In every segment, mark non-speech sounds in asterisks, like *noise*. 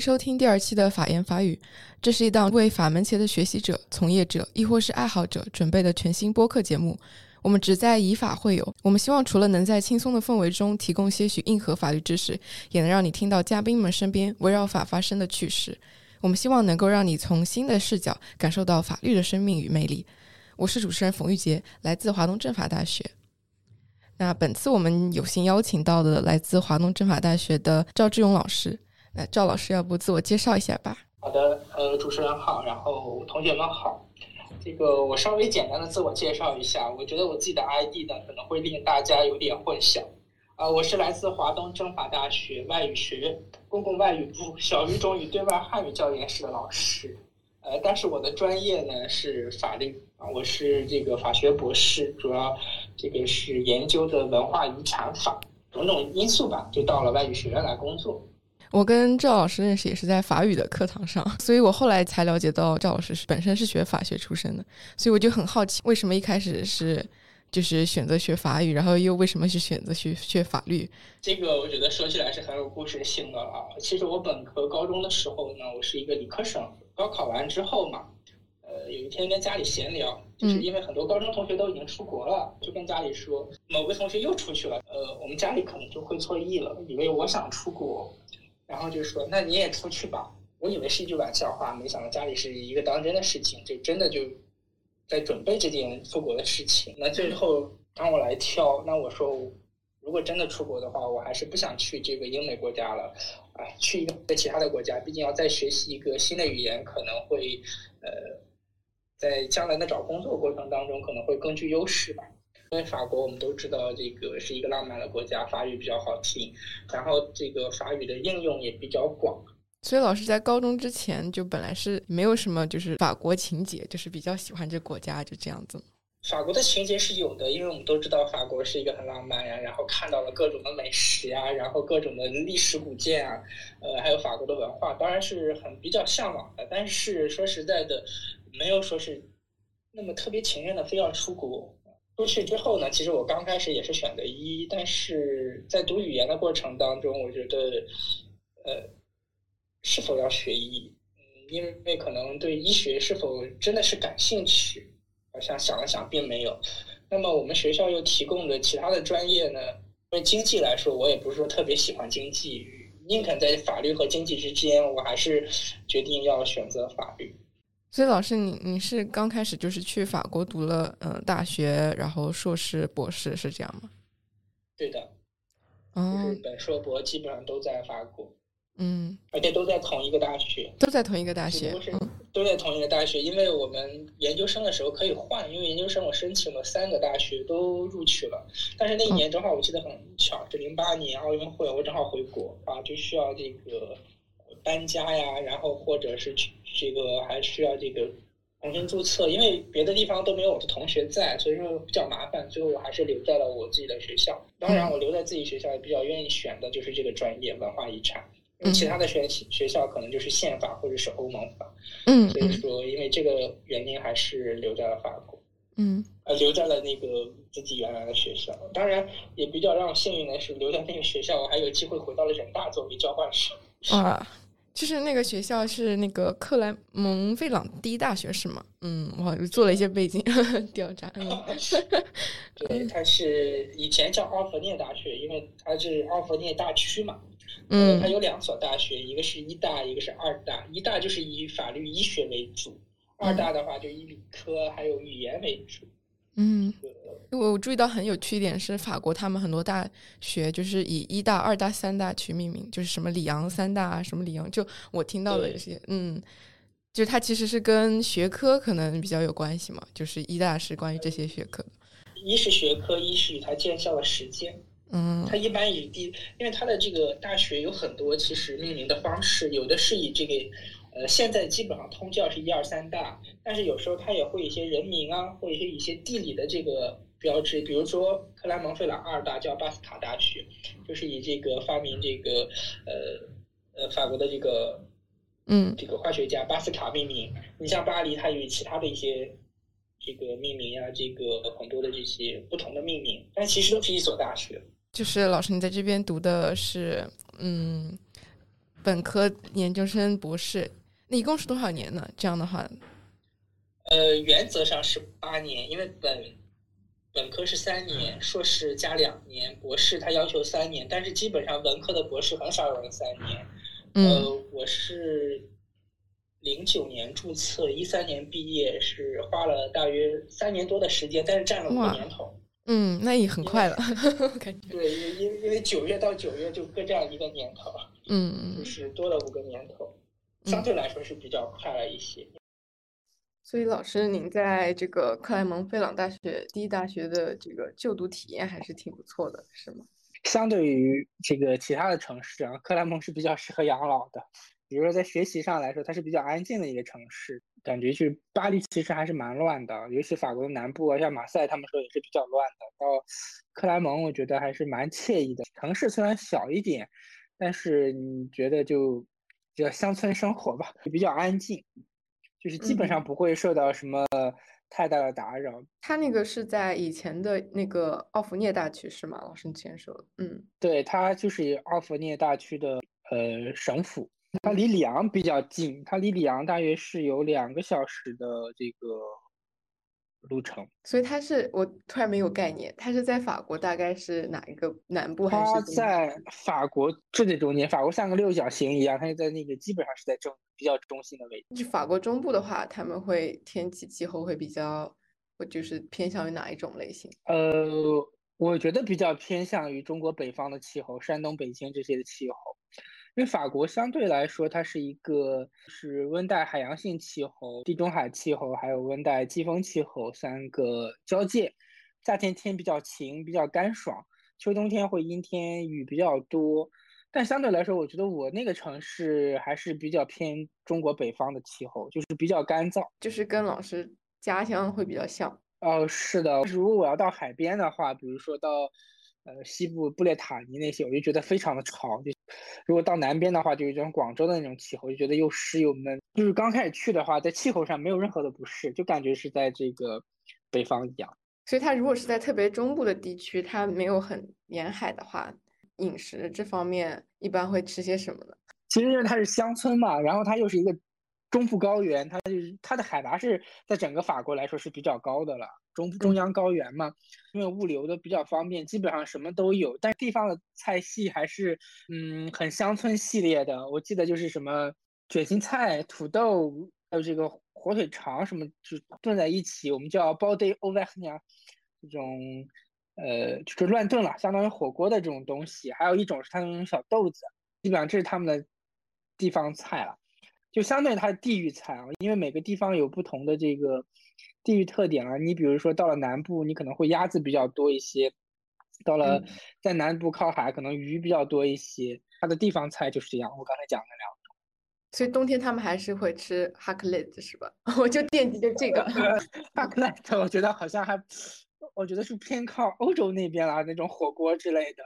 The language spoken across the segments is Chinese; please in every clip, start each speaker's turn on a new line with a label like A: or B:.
A: 收听第二期的法言法语。这是一档为法门前的学习者、从业者，亦或是爱好者准备的全新播客节目。我们旨在以法会友。我们希望除了能在轻松的氛围中提供些许硬核法律知识，也能让你听到嘉宾们身边围绕法发生的趣事。我们希望能够让你从新的视角感受到法律的生命与魅力。我是主持人冯玉洁，来自华东政法大学。那本次我们有幸邀请到的来自华东政法大学的赵志勇老师。那赵老师，要不自我介绍一下吧？
B: 好的，呃，主持人好，然后同学们好。这个我稍微简单的自我介绍一下，我觉得我自己的 ID 呢可能会令大家有点混淆。啊，我是来自华东政法大学外语学院公共外语部小语种与对外汉语教研室的老师。呃，但是我的专业呢是法律啊，我是这个法学博士，主要这个是研究的文化遗产法，种种因素吧，就到了外语学院来工作。
A: 我跟赵老师认识也是在法语的课堂上，所以我后来才了解到赵老师是本身是学法学出身的，所以我就很好奇，为什么一开始是就是选择学法语，然后又为什么是选择学学法律？
B: 这个我觉得说起来是很有故事性的啊。其实我本科高中的时候呢，我是一个理科生，高考完之后嘛，呃，有一天跟家里闲聊，就是因为很多高中同学都已经出国了，就跟家里说某个同学又出去了，呃，我们家里可能就会错意了，以为我想出国。然后就说：“那你也出去吧。”我以为是一句玩笑话，没想到家里是一个当真的事情，就真的就在准备这件出国的事情。那最后当我来挑，那我说，如果真的出国的话，我还是不想去这个英美国家了，哎，去一个其他的国家，毕竟要再学习一个新的语言，可能会呃，在将来的找工作过程当中可能会更具优势吧。因为法国我们都知道，这个是一个浪漫的国家，法语比较好听，然后这个法语的应用也比较广。
A: 所以老师在高中之前就本来是没有什么就是法国情节，就是比较喜欢这国家，就这样子。
B: 法国的情节是有的，因为我们都知道法国是一个很浪漫呀，然后看到了各种的美食呀，然后各种的历史古建啊，呃，还有法国的文化，当然是很比较向往的。但是说实在的，没有说是那么特别情愿的非要出国。出去之后呢，其实我刚开始也是选的医，但是在读语言的过程当中，我觉得，呃，是否要学医？因为可能对医学是否真的是感兴趣，好像想了想并没有。那么我们学校又提供的其他的专业呢？因为经济来说，我也不是说特别喜欢经济，宁肯在法律和经济之间，我还是决定要选择法律。
A: 所以老师，你你是刚开始就是去法国读了嗯大学，然后硕士、博士是这样吗？
B: 对的，就是本硕博基本上都在法国，
A: 嗯，
B: 而且都在同一个大学，
A: 都在同一个大学，
B: 都是都在同一个大学。因为我们研究生的时候可以换，因为研究生我申请了三个大学都录取了，但是那一年正好我记得很巧，是零八年奥运会，我正好回国啊，就需要这个。搬家呀，然后或者是去这个还需要这个重新注册，因为别的地方都没有我的同学在，所以说比较麻烦。最后我还是留在了我自己的学校。当然，我留在自己学校也比较愿意选的就是这个专业文化遗产，因为其他的学学校可能就是宪法或者是欧盟法。
A: 嗯，
B: 所以说因为这个原因还是留在了法国。
A: 嗯，
B: 呃，留在了那个自己原来的学校。当然，也比较让我幸运的是，留在那个学校，我还有机会回到了人大作为交换生。
A: 啊。就是那个学校是那个克莱蒙费朗第一大学是吗？嗯，我做了一些背景 *laughs* 调查。
B: 对，它是以前叫奥弗涅大学，因为它是奥弗涅大区嘛。
A: 嗯，
B: 它有两所大学，一个是一大，一个是二大。一大就是以法律医学为主，二大的话就以理科还有语言为主。
A: 嗯，我我注意到很有趣一点是，法国他们很多大学就是以一大、二大、三大去命名，就是什么里昂三大啊，什么里昂，就我听到的有些，嗯，就是它其实是跟学科可能比较有关系嘛，就是一大是关于这些学科的，
B: 一是学科，一是以它建校的时间，
A: 嗯，
B: 它一般以第，因为它的这个大学有很多其实命名的方式，有的是以这个。呃，现在基本上通教是一二三大，但是有时候它也会一些人名啊，或一些一些地理的这个标志，比如说克莱蒙费朗二大叫巴斯卡大学，就是以这个发明这个呃呃法国的这个
A: 嗯
B: 这个化学家巴斯卡命名。你像巴黎，它有其他的一些这个命名啊，这个很多的这些不同的命名，但其实都是一所大学。
A: 就是老师，你在这边读的是嗯。本科、研究生、博士，那一共是多少年呢？这样的话，
B: 呃，原则上是八年，因为本本科是三年，硕士加两年，博士他要求三年，但是基本上文科的博士很少有人三年。呃，我是零九年注册，一三年毕业，是花了大约三年多的时间，但是占了五个年头。
A: 嗯，那也很快了，*laughs* 感觉。
B: 对，因因因为九月到九月就各这样一个年头，
A: 嗯
B: 就是多了五个年头，相对来说是比较快了一些。
A: 所以，老师，您在这个克莱蒙费朗大学第一大学的这个就读体验还是挺不错的，是吗？
B: 相对于这个其他的城市啊，克莱蒙是比较适合养老的。比如说在学习上来说，它是比较安静的一个城市。感觉去巴黎其实还是蛮乱的，尤其法国的南部啊，像马赛，他们说也是比较乱的。到克莱蒙，我觉得还是蛮惬意的。城市虽然小一点，但是你觉得就叫乡村生活吧，比较安静，就是基本上不会受到什么。太大的打扰。
A: 他那个是在以前的那个奥弗涅大区是吗？老师你前说的。
B: 嗯，对，他就是奥弗涅大区的呃省府，它离里昂比较近，它离里昂大约是有两个小时的这个。路程，
A: 所以他是我突然没有概念，他是在法国，大概是哪一个南部还是？
B: 他在法国最最中间，法国像个六角形一样，它就在那个基本上是在正比较中心的位置。
A: 就法国中部的话，他们会天气气候会比较，就是偏向于哪一种类型？
B: 呃，我觉得比较偏向于中国北方的气候，山东、北京这些的气候。因为法国相对来说，它是一个是温带海洋性气候、地中海气候，还有温带季风气候三个交界。夏天天比较晴，比较干爽；秋冬天会阴天，雨比较多。但相对来说，我觉得我那个城市还是比较偏中国北方的气候，就是比较干燥，
A: 就是跟老师家乡会比较像。
B: 哦，是的。如果我要到海边的话，比如说到。呃，西部布列塔尼那些，我就觉得非常的潮。就如果到南边的话，就有种广州的那种气候，就觉得又湿又闷。就是刚开始去的话，在气候上没有任何的不适，就感觉是在这个北方一样。
A: 所以它如果是在特别中部的地区，它没有很沿海的话，饮食这方面一般会吃些什么呢？
B: 其实因为它是乡村嘛，然后它又是一个。中部高原，它就是它的海拔是在整个法国来说是比较高的了。中中央高原嘛，因为物流的比较方便，基本上什么都有。但地方的菜系还是嗯很乡村系列的。我记得就是什么卷心菜、土豆，还有这个火腿肠什么，就炖在一起，我们叫 body auvergne，这种呃就是乱炖了，相当于火锅的这种东西。还有一种是它那种小豆子，基本上这是他们的地方菜了。就相对它的地域菜啊，因为每个地方有不同的这个地域特点啊。你比如说到了南部，你可能会鸭子比较多一些；到了在南部靠海，可能鱼比较多一些。它的地方菜就是这样。我刚才讲的两种。
A: 所以冬天他们还是会吃哈克雷特是吧？*laughs* 我就惦记着这个
B: 哈克雷特，*laughs* 我觉得好像还，我觉得是偏靠欧洲那边啦，那种火锅之类的。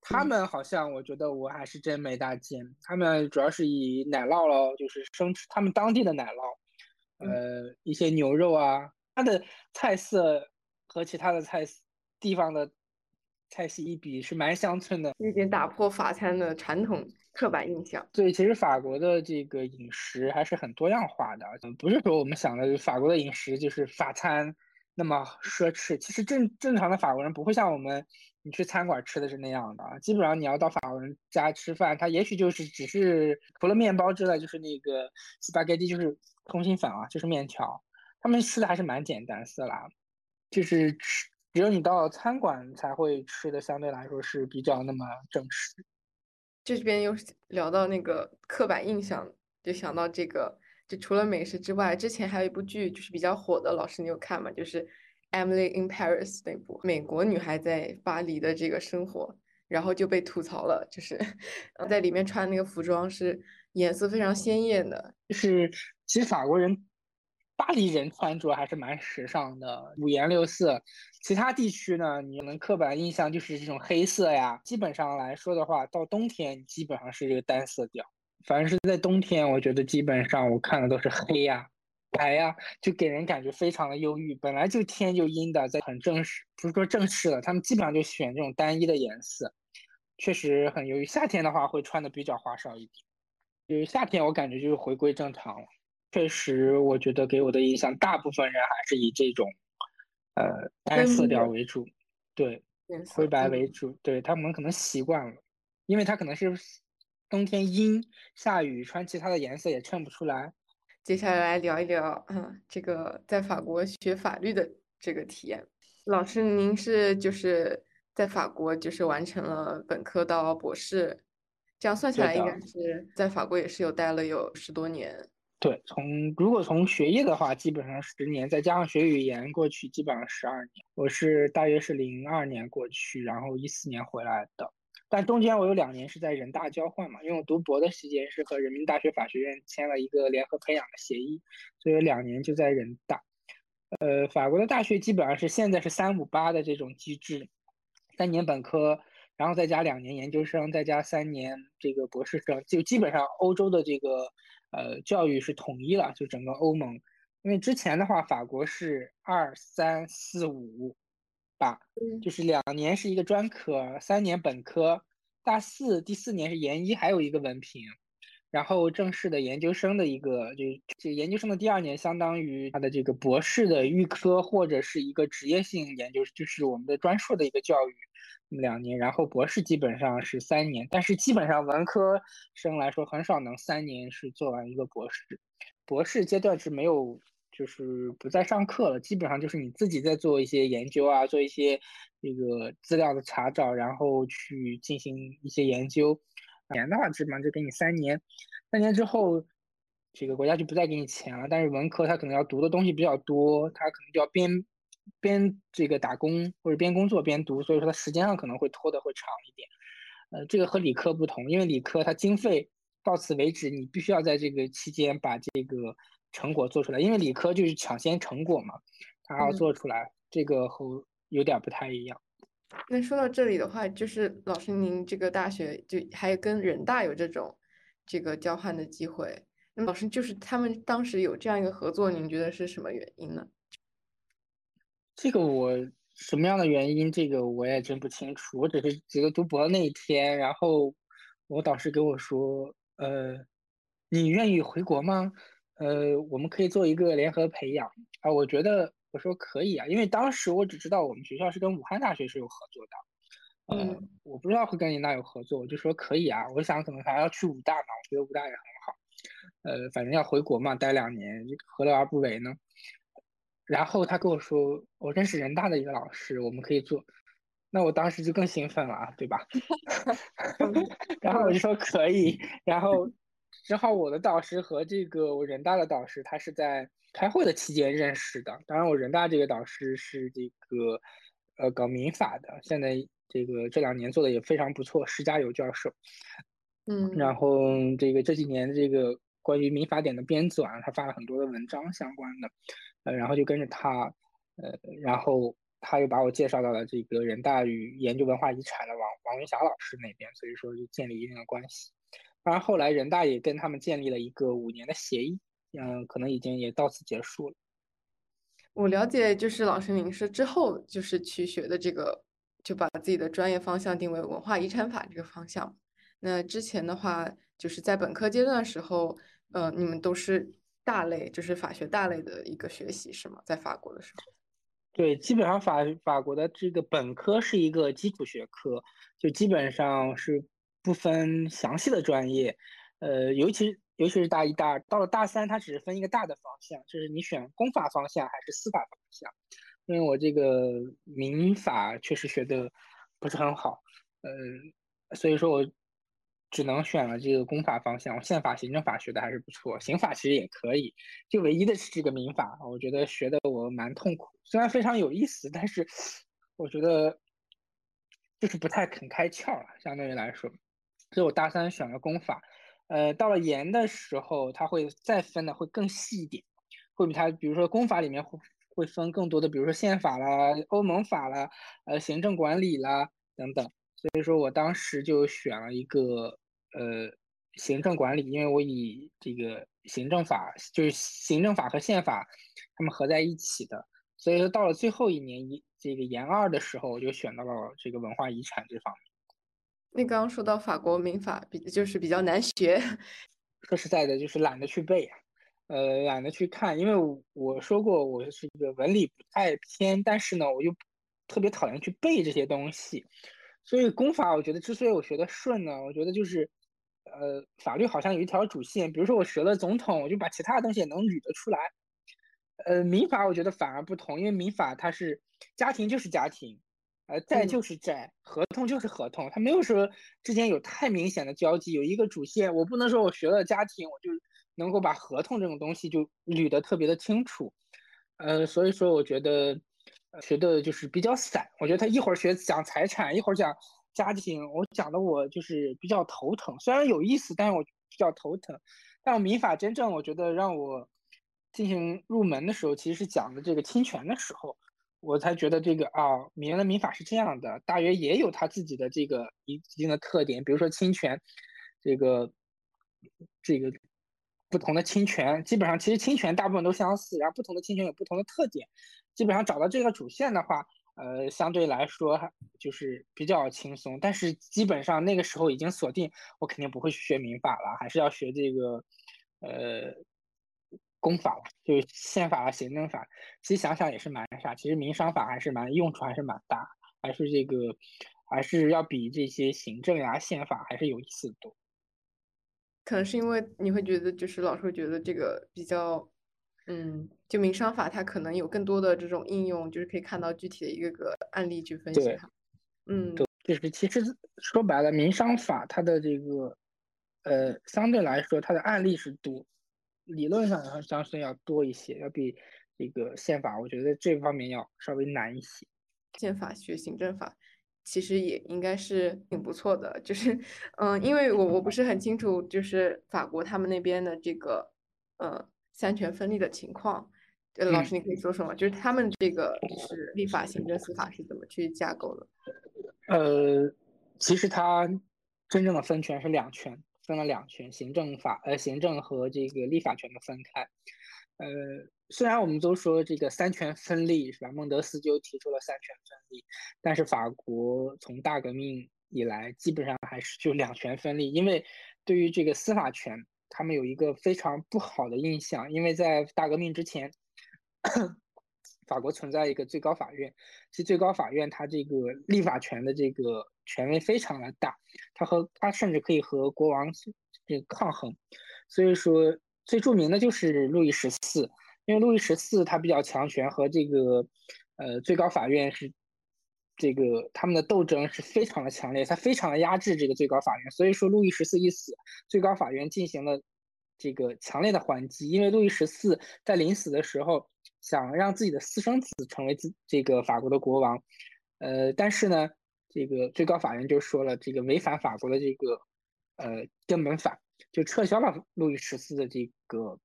B: 他们好像，我觉得我还是真没大见。他们主要是以奶酪咯，就是生吃他们当地的奶酪，呃，一些牛肉啊。它的菜色和其他的菜地方的菜系一比，是蛮乡村的，
A: 有点打破法餐的传统刻板印象。
B: 对，其实法国的这个饮食还是很多样化的，不是说我们想的法国的饮食就是法餐那么奢侈。其实正正常的法国人不会像我们。你去餐馆吃的是那样的，基本上你要到法国人家吃饭，他也许就是只是除了面包之外，就是那个 spaghetti，就是通心粉啊，就是面条。他们吃的还是蛮简单色啦，就是吃只有你到餐馆才会吃的，相对来说是比较那么正式。
A: 这边又聊到那个刻板印象，就想到这个，就除了美食之外，之前还有一部剧就是比较火的，老师你有看吗？就是。Emily in Paris 那部美国女孩在巴黎的这个生活，然后就被吐槽了，就是 *laughs* 在里面穿那个服装是颜色非常鲜艳的，
B: 就是其实法国人、巴黎人穿着还是蛮时尚的，五颜六色。其他地区呢，你们刻板印象就是这种黑色呀。基本上来说的话，到冬天基本上是这个单色调，反正是在冬天，我觉得基本上我看的都是黑呀。白呀，就给人感觉非常的忧郁。本来就天就阴的，在很正式，不是说正式了，他们基本上就选这种单一的颜色，确实很忧郁。夏天的话会穿的比较花哨一点。就是夏天我感觉就是回归正常了。确实，我觉得给我的印象，大部分人还是以这种呃单色调为主，对，灰白为主，对他们可能习惯了，因为他可能是冬天阴下雨，穿其他的颜色也衬不出来。
A: 接下来来聊一聊，嗯，这个在法国学法律的这个体验。老师，您是就是在法国就是完成了本科到博士，这样算下来应该是在法国也是有待了有十多年。
B: 对，从如果从学业的话，基本上十年，再加上学语言过去，基本上十二年。我是大约是零二年过去，然后一四年回来的。但中间我有两年是在人大交换嘛，因为我读博的时间是和人民大学法学院签了一个联合培养的协议，所以两年就在人大。呃，法国的大学基本上是现在是三五八的这种机制，三年本科，然后再加两年研究生，再加三年这个博士生，就基本上欧洲的这个呃教育是统一了，就整个欧盟。因为之前的话，法国是二三四五。吧，就是两年是一个专科，三年本科，大四第四年是研一，还有一个文凭，然后正式的研究生的一个，就这研究生的第二年相当于他的这个博士的预科或者是一个职业性研究，就是我们的专硕的一个教育，两年，然后博士基本上是三年，但是基本上文科生来说很少能三年是做完一个博士，博士阶段是没有。就是不再上课了，基本上就是你自己在做一些研究啊，做一些这个资料的查找，然后去进行一些研究。年的话，基本上就给你三年，三年之后，这个国家就不再给你钱了。但是文科他可能要读的东西比较多，他可能就要边边这个打工或者边工作边读，所以说他时间上可能会拖得会长一点。呃，这个和理科不同，因为理科它经费到此为止，你必须要在这个期间把这个。成果做出来，因为理科就是抢先成果嘛，他要做出来，这个和有点不太一样。
A: 那说到这里的话，就是老师您这个大学就还跟人大有这种这个交换的机会，那老师就是他们当时有这样一个合作，您觉得是什么原因呢？
B: 这个我什么样的原因，这个我也真不清楚。我只是觉得读博那一天，然后我导师给我说，呃，你愿意回国吗？呃，我们可以做一个联合培养啊，我觉得我说可以啊，因为当时我只知道我们学校是跟武汉大学是有合作的，呃，我不知道会跟人大有合作，我就说可以啊，我想可能还要去武大嘛，我觉得武大也很好，呃，反正要回国嘛，待两年，何乐而不为呢？然后他跟我说，我认识人大的一个老师，我们可以做，那我当时就更兴奋了啊，对吧？*laughs* *laughs* 然后我就说可以，然后。正好我的导师和这个我人大的导师，他是在开会的期间认识的。当然，我人大这个导师是这个呃搞民法的，现在这个这两年做的也非常不错，施家友教授。
A: 嗯，
B: 然后这个这几年这个关于民法典的编纂，他发了很多的文章相关的，呃，然后就跟着他，呃，然后他又把我介绍到了这个人大与研究文化遗产的王王云霞老师那边，所以说就建立一定的关系。当然，后来人大也跟他们建立了一个五年的协议，嗯，可能已经也到此结束了。
A: 我了解，就是老师您是之后就是去学的这个，就把自己的专业方向定为文化遗产法这个方向。那之前的话，就是在本科阶段的时候，呃，你们都是大类，就是法学大类的一个学习是吗？在法国的时候？
B: 对，基本上法法国的这个本科是一个基础学科，就基本上是。不分详细的专业，呃，尤其尤其是大一、大二，到了大三，它只是分一个大的方向，就是你选公法方向还是司法方向。因为我这个民法确实学的不是很好，呃，所以说我只能选了这个公法方向。宪法、行政法学的还是不错，刑法其实也可以，就唯一的是这个民法，我觉得学的我蛮痛苦。虽然非常有意思，但是我觉得就是不太肯开窍了，相对于来说。所以我大三选了公法，呃，到了研的时候，它会再分的会更细一点，会比它，比如说公法里面会会分更多的，比如说宪法啦、欧盟法啦、呃行政管理啦等等。所以说我当时就选了一个呃行政管理，因为我以这个行政法就是行政法和宪法他们合在一起的，所以说到了最后一年一这个研二的时候，我就选到了这个文化遗产这方面。
A: 那刚刚说到法国民法比就是比较难学，*laughs*
B: 说实在的，就是懒得去背啊，呃，懒得去看，因为我说过我是一个文理不太偏，但是呢，我又特别讨厌去背这些东西，所以公法我觉得之所以我学的顺呢，我觉得就是，呃，法律好像有一条主线，比如说我学了总统，我就把其他的东西也能捋得出来，呃，民法我觉得反而不同，因为民法它是家庭就是家庭。呃，债就是债，合同就是合同，它没有说之间有太明显的交集，有一个主线。我不能说我学了家庭，我就能够把合同这种东西就捋得特别的清楚。呃，所以说我觉得学的就是比较散。我觉得他一会儿学讲财产，一会儿讲家庭，我讲的我就是比较头疼。虽然有意思，但是我比较头疼。但我民法真正我觉得让我进行入门的时候，其实是讲的这个侵权的时候。我才觉得这个啊，原来民法是这样的，大约也有它自己的这个一定的特点，比如说侵权，这个这个不同的侵权，基本上其实侵权大部分都相似，然后不同的侵权有不同的特点，基本上找到这个主线的话，呃，相对来说就是比较轻松。但是基本上那个时候已经锁定，我肯定不会去学民法了，还是要学这个，呃。公法就是宪法啊，行政法，其实想想也是蛮傻。其实民商法还是蛮用处还是蛮大，还是这个还是要比这些行政呀、宪法还是有意思的多。
A: 可能是因为你会觉得，就是老师会觉得这个比较，嗯，就民商法它可能有更多的这种应用，就是可以看到具体的一个个案例去分析它。嗯，
B: 就是其实说白了，民商法它的这个，呃，相对来说它的案例是多。理论上相对要多一些，要比这个宪法，我觉得这方面要稍微难一些。
A: 宪法学行政法其实也应该是挺不错的，就是嗯，因为我我不是很清楚，就是法国他们那边的这个呃三权分立的情况，呃，老师你可以说说吗？就是他们这个是立法、行政、司法是怎么去架构的？
B: 呃，其实它真正的分权是两权。分了两权，行政法呃，行政和这个立法权的分开。呃，虽然我们都说这个三权分立是吧？孟德斯鸠提出了三权分立，但是法国从大革命以来，基本上还是就两权分立。因为对于这个司法权，他们有一个非常不好的印象，因为在大革命之前，法国存在一个最高法院，其实最高法院它这个立法权的这个。权威非常的大，他和他甚至可以和国王这个抗衡，所以说最著名的就是路易十四，因为路易十四他比较强权，和这个呃最高法院是这个他们的斗争是非常的强烈，他非常的压制这个最高法院，所以说路易十四一死，最高法院进行了这个强烈的还击，因为路易十四在临死的时候想让自己的私生子成为自这个法国的国王，呃，但是呢。这个最高法院就说了，这个违反法国的这个呃根本法，就撤销了路易十四的这个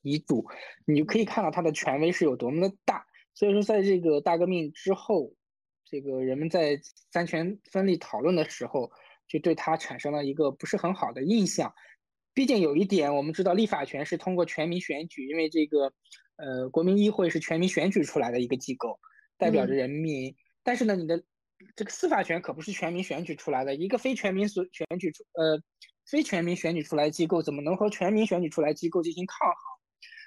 B: 遗嘱。你就可以看到他的权威是有多么的大。所以说，在这个大革命之后，这个人们在三权分立讨论的时候，就对他产生了一个不是很好的印象。毕竟有一点，我们知道立法权是通过全民选举，因为这个呃国民议会是全民选举出来的一个机构，代表着人民。但是呢，你的这个司法权可不是全民选举出来的，一个非全民所选举出，呃，非全民选举出来机构怎么能和全民选举出来机构进行抗衡？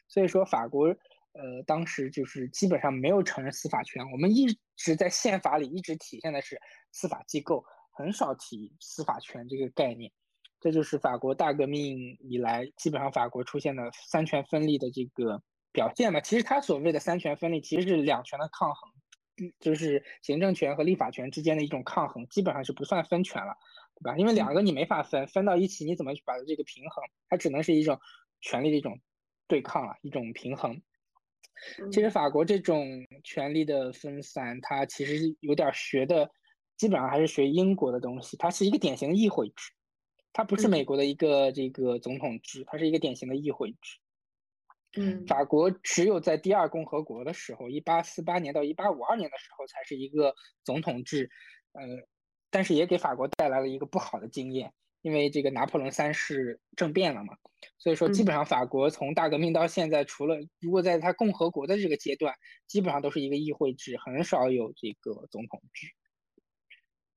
B: 所以说法国，呃，当时就是基本上没有承认司法权。我们一直在宪法里一直体现的是司法机构，很少提司法权这个概念。这就是法国大革命以来，基本上法国出现的三权分立的这个表现嘛。其实他所谓的三权分立，其实是两权的抗衡。就是行政权和立法权之间的一种抗衡，基本上是不算分权了，对吧？因为两个你没法分，分到一起你怎么去把这个平衡？它只能是一种权力的一种对抗了，一种平衡。其实法国这种权力的分散，它其实有点学的，基本上还是学英国的东西。它是一个典型的议会制，它不是美国的一个这个总统制，它是一个典型的议会制。
A: 嗯，
B: 法国只有在第二共和国的时候，一八四八年到一八五二年的时候，才是一个总统制，呃，但是也给法国带来了一个不好的经验，因为这个拿破仑三世政变了嘛，所以说基本上法国从大革命到现在，除了如果在它共和国的这个阶段，基本上都是一个议会制，很少有这个总统制。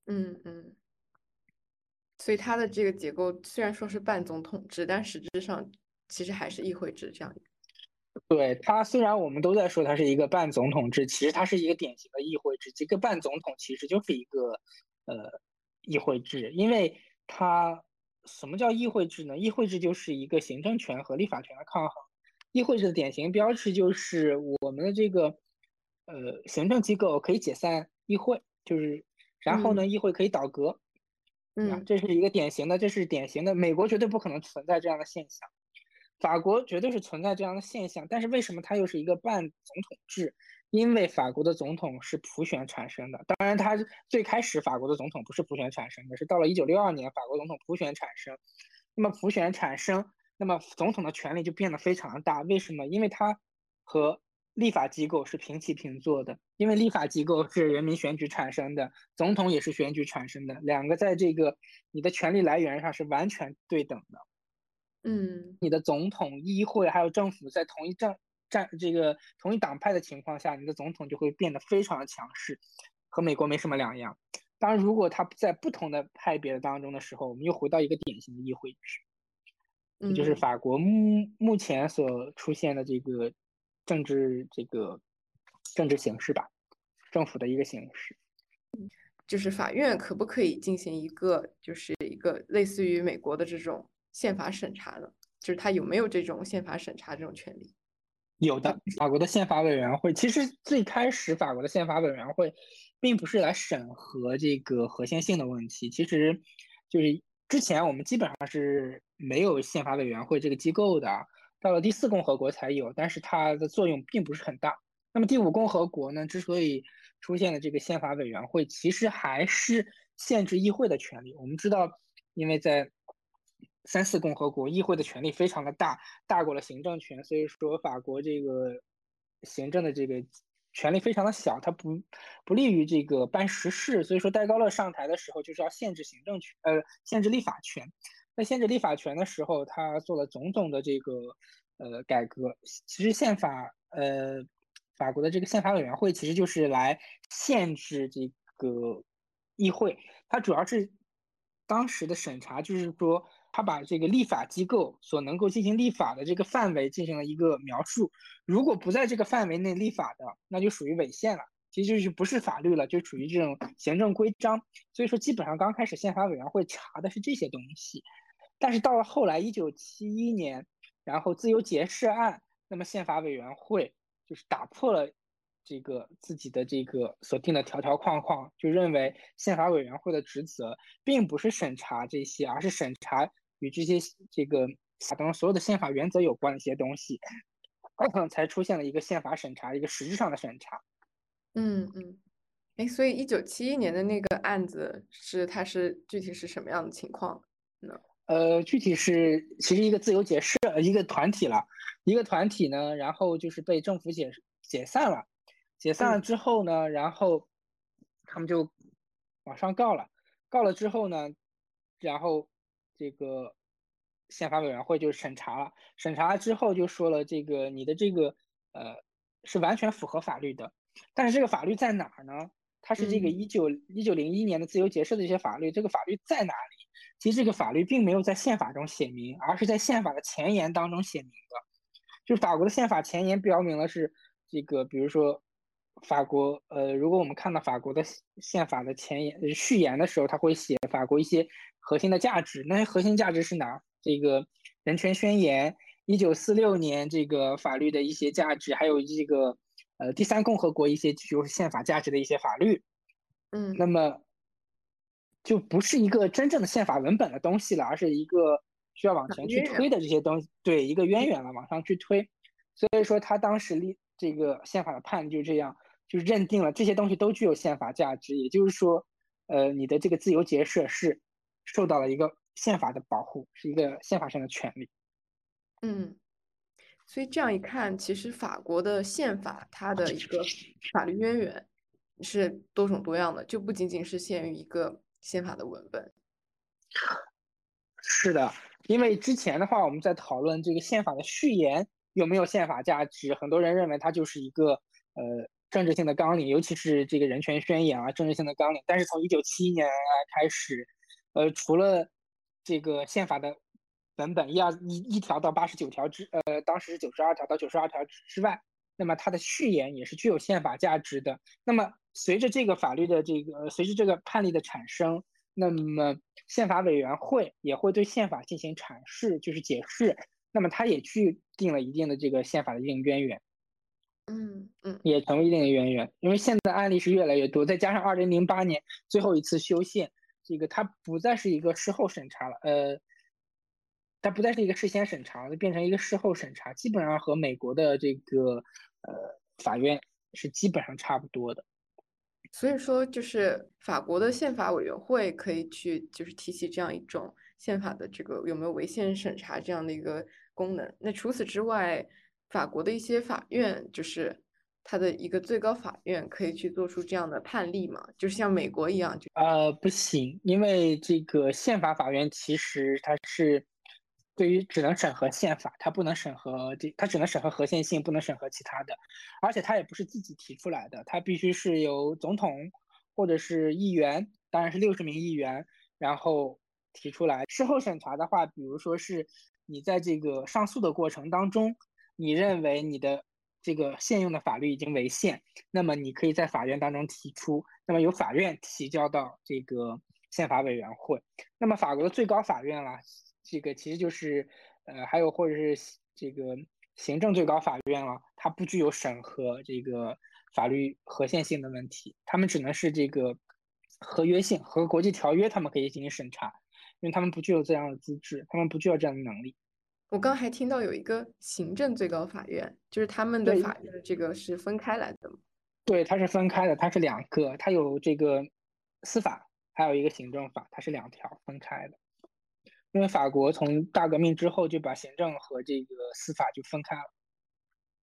A: 嗯嗯。所以它的这个结构虽然说是半总统制，但实质上其实还是议会制这样。
B: 对他，虽然我们都在说他是一个半总统制，其实他是一个典型的议会制。这个半总统其实就是一个呃议会制，因为他什么叫议会制呢？议会制就是一个行政权和立法权的抗衡。议会制的典型标志就是我们的这个呃行政机构可以解散议会，就是然后呢，议会可以倒阁。
A: 嗯，
B: 这是一个典型的，这是典型的，美国绝对不可能存在这样的现象。法国绝对是存在这样的现象，但是为什么它又是一个半总统制？因为法国的总统是普选产生的。当然，它最开始法国的总统不是普选产生的，是到了一九六二年法国总统普选产生。那么普选产生，那么总统的权力就变得非常大。为什么？因为它和立法机构是平起平坐的。因为立法机构是人民选举产生的，总统也是选举产生的，两个在这个你的权力来源上是完全对等的。
A: 嗯，
B: 你的总统、议会还有政府在同一政战这个同一党派的情况下，你的总统就会变得非常的强势，和美国没什么两样。当然，如果他在不同的派别当中的时候，我们又回到一个典型的议会制，也就是法国目目前所出现的这个政治这个政治形式吧，政府的一个形式。
A: 就是法院可不可以进行一个就是一个类似于美国的这种。宪法审查的，就是他有没有这种宪法审查这种权利？
B: 有的，法国的宪法委员会其实最开始法国的宪法委员会并不是来审核这个合宪性的问题，其实就是之前我们基本上是没有宪法委员会这个机构的，到了第四共和国才有，但是它的作用并不是很大。那么第五共和国呢，之所以出现了这个宪法委员会，其实还是限制议会的权利。我们知道，因为在三四共和国议会的权力非常的大，大过了行政权，所以说法国这个行政的这个权力非常的小，它不不利于这个办实事。所以说戴高乐上台的时候就是要限制行政权，呃，限制立法权。在限制立法权的时候，他做了种种的这个呃改革。其实宪法，呃，法国的这个宪法委员会其实就是来限制这个议会，它主要是当时的审查，就是说。他把这个立法机构所能够进行立法的这个范围进行了一个描述，如果不在这个范围内立法的，那就属于违宪了，其实就是不是法律了，就属于这种行政规章。所以说，基本上刚开始宪法委员会查的是这些东西，但是到了后来，一九七一年，然后自由结社案，那么宪法委员会就是打破了。这个自己的这个所定的条条框框，就认为宪法委员会的职责并不是审查这些，而是审查与这些这个当中所有的宪法原则有关的一些东西，才出现了一个宪法审查，一个实质上的审查。
A: 嗯嗯，哎，所以一九七一年的那个案子是它是具体是什么样的情况呢？
B: 呃，具体是其实一个自由解释一个团体了，一个团体呢，然后就是被政府解解散了。解散了之后呢，然后他们就往上告了，告了之后呢，然后这个宪法委员会就审查了，审查了之后就说了，这个你的这个呃是完全符合法律的，但是这个法律在哪儿呢？它是这个一九一九零一年的自由结社的一些法律，这个法律在哪里？其实这个法律并没有在宪法中写明，而是在宪法的前言当中写明的，就是法国的宪法前言标明了是这个，比如说。法国，呃，如果我们看到法国的宪法的前言、序言的时候，他会写法国一些核心的价值。那些核心价值是哪？这个人权宣言，一九四六年这个法律的一些价值，还有这个呃第三共和国一些具有宪法价值的一些法律。
A: 嗯，
B: 那么就不是一个真正的宪法文本的东西了，而是一个需要往前去推的这些东西，对，一个渊源了，往上去推。所以说，他当时立这个宪法的判就是这样。就认定了这些东西都具有宪法价值，也就是说，呃，你的这个自由结社是受到了一个宪法的保护，是一个宪法上的权利。
A: 嗯，所以这样一看，其实法国的宪法它的一个法律渊源是多种多样的，就不仅仅是限于一个宪法的文本。
B: 是的，因为之前的话，我们在讨论这个宪法的序言有没有宪法价值，很多人认为它就是一个呃。政治性的纲领，尤其是这个人权宣言啊，政治性的纲领。但是从一九七一年来开始，呃，除了这个宪法的本本一二一一条到八十九条之，呃，当时是九十二条到九十二条之外，那么它的序言也是具有宪法价值的。那么随着这个法律的这个，随着这个判例的产生，那么宪法委员会也会对宪法进行阐释，就是解释。那么它也具定了一定的这个宪法的一定渊源。
A: 嗯嗯，
B: 也成为一定的渊源，因为现在案例是越来越多，再加上二零零八年最后一次修宪，这个它不再是一个事后审查了，呃，它不再是一个事先审查，就变成一个事后审查，基本上和美国的这个呃法院是基本上差不多的。
A: 所以说，就是法国的宪法委员会可以去就是提起这样一种宪法的这个有没有违宪审查这样的一个功能。那除此之外，法国的一些法院，就是它的一个最高法院，可以去做出这样的判例嘛？就是像美国一样，就
B: 呃不行，因为这个宪法法院其实它是对于只能审核宪法，它不能审核这，它只能审核合宪性，不能审核其他的，而且它也不是自己提出来的，它必须是由总统或者是议员，当然是六十名议员，然后提出来。事后审查的话，比如说是你在这个上诉的过程当中。你认为你的这个现用的法律已经违宪，那么你可以在法院当中提出，那么由法院提交到这个宪法委员会。那么法国的最高法院啦，这个其实就是呃，还有或者是这个行政最高法院了，它不具有审核这个法律合宪性的问题，他们只能是这个合约性和国际条约，他们可以进行审查，因为他们不具有这样的资质，他们不具有这样的能力。
A: 我刚还听到有一个行政最高法院，就是他们的法院这个是分开来的吗？
B: 对，它是分开的，它是两个，它有这个司法，还有一个行政法，它是两条分开的。因为法国从大革命之后就把行政和这个司法就分开了。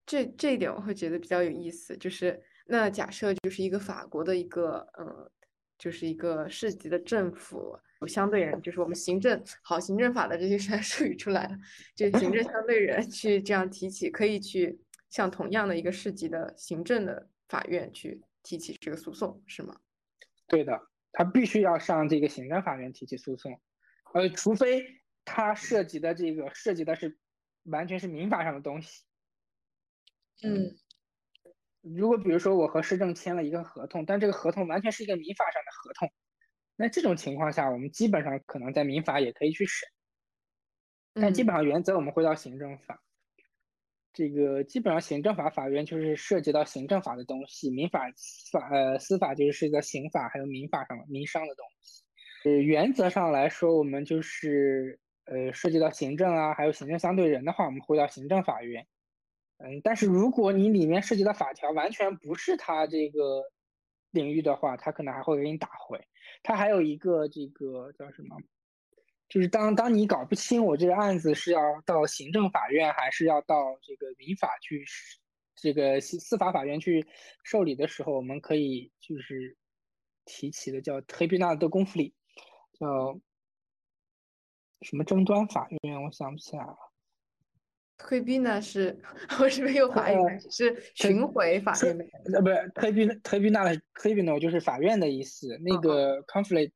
A: 这这一点我会觉得比较有意思，就是那假设就是一个法国的一个嗯，就是一个市级的政府。相对人就是我们行政好行政法的这些 *laughs* 术语出来了，就行政相对人去这样提起，可以去向同样的一个市级的行政的法院去提起这个诉讼，是吗？
B: 对的，他必须要上这个行政法院提起诉讼，呃，除非他涉及的这个涉及的是完全是民法上的东西。
A: 嗯，
B: 如果比如说我和市政签了一个合同，但这个合同完全是一个民法上的合同。那这种情况下，我们基本上可能在民法也可以去审，但基本上原则我们会到行政法。这个基本上行政法法院就是涉及到行政法的东西，民法法呃司法就是涉及到刑法还有民法上民商的东西。呃，原则上来说，我们就是呃涉及到行政啊，还有行政相对人的话，我们会到行政法院。嗯，但是如果你里面涉及的法条完全不是他这个领域的话，他可能还会给你打回。他还有一个这个叫什么，就是当当你搞不清我这个案子是要到行政法院还是要到这个民法去，这个司司法法院去受理的时候，我们可以就是提起的叫黑皮纳的公夫里，叫什么争端法院，我想不起来了。
A: 黑皮纳是 *laughs* 我是没有法院，是巡回法院的。
B: 呃，不是黑皮黑皮纳的黑皮纳就是法院的意思。那个 conflict，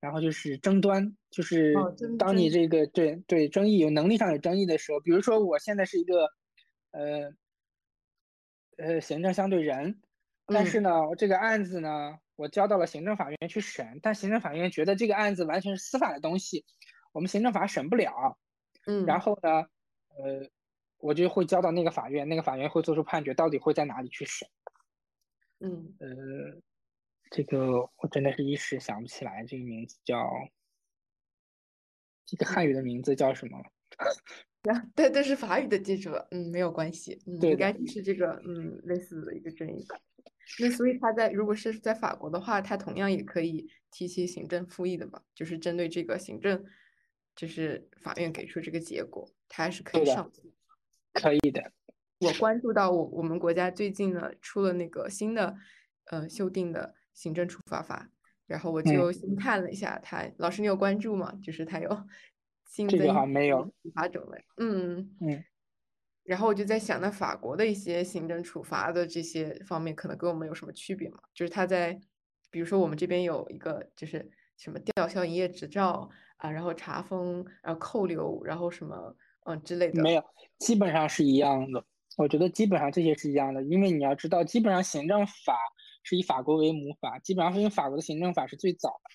B: 然后就是争端，就是当你这个对对争议有能力上有争议的时候，比如说我现在是一个呃呃行政相对人，但是呢这个案子呢我交到了行政法院去审，但行政法院觉得这个案子完全是司法的东西，我们行政法审不了。
A: 嗯，
B: 然后呢呃。我就会交到那个法院，那个法院会做出判决，到底会在哪里去审？
A: 嗯，
B: 呃，这个我真的是一时想不起来，这个名字叫这个汉语的名字叫什么？*laughs*
A: 对，这是法语的记住了，嗯，没有关系，嗯，
B: 应
A: 该是这个，嗯，类似的一个争议吧。那所以他在如果是在法国的话，他同样也可以提起行政复议的吧？就是针对这个行政，就是法院给出这个结果，他还是可以上诉。
B: 可以的，
A: 我关注到我我们国家最近呢出了那个新的呃修订的行政处罚法，然后我就先看了一下它。老师，你有关注吗？就是它有新增处罚种类。嗯
B: 嗯。
A: 然后我就在想，那法国的一些行政处罚的这些方面，可能跟我们有什么区别吗？就是它在，比如说我们这边有一个就是什么吊销营业执照啊，然后查封，然后扣留，然后什么嗯之类的。
B: 没有，基本上是一样的。我觉得基本上这些是一样的，因为你要知道，基本上行政法是以法国为母法，基本上是因为法国的行政法是最早的，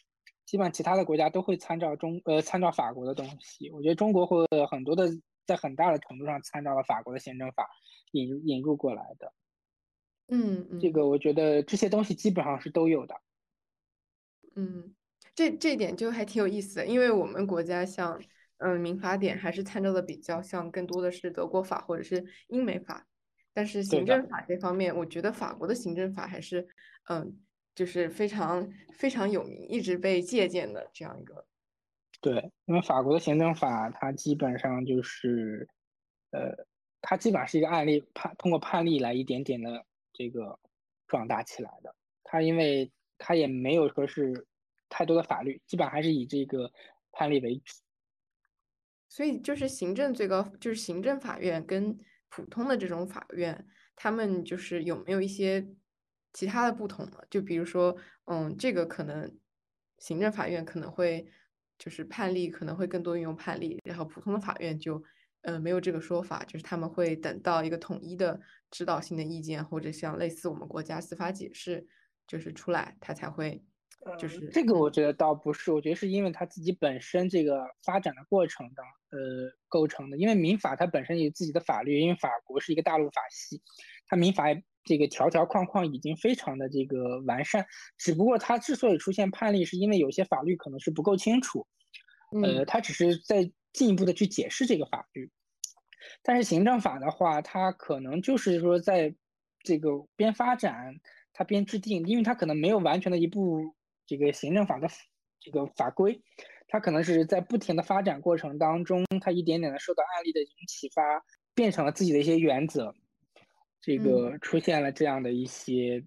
B: 基本上其他的国家都会参照中呃参照法国的东西。我觉得中国会很多的在很大的程度上参照了法国的行政法引入引入过来的。
A: 嗯，
B: 这个我觉得这些东西基本上是都有的。
A: 嗯，这这点就还挺有意思的，因为我们国家像。嗯，民法典还是参照的比较像，更多的是德国法或者是英美法。但是行政法这方面，我觉得法国的行政法还是，嗯，就是非常非常有名，一直被借鉴的这样一个。
B: 对，因为法国的行政法，它基本上就是，呃，它基本上是一个案例判，通过判例来一点点的这个壮大起来的。它因为它也没有说是太多的法律，基本上还是以这个判例为主。
A: 所以就是行政最高，就是行政法院跟普通的这种法院，他们就是有没有一些其他的不同呢？就比如说，嗯，这个可能行政法院可能会就是判例可能会更多运用判例，然后普通的法院就呃没有这个说法，就是他们会等到一个统一的指导性的意见，或者像类似我们国家司法解释就是出来，他才会。就是
B: 这个，我觉得倒不是，我觉得是因为它自己本身这个发展的过程当，呃，构成的。因为民法它本身有自己的法律，因为法国是一个大陆法系，它民法这个条条框框已经非常的这个完善。只不过它之所以出现判例，是因为有些法律可能是不够清楚，呃，它只是在进一步的去解释这个法律。但是行政法的话，它可能就是说在这个边发展，它边制定，因为它可能没有完全的一部。这个行政法的这个法规，它可能是在不停的发展过程当中，它一点点的受到案例的一种启发，变成了自己的一些原则，这个出现了这样的一些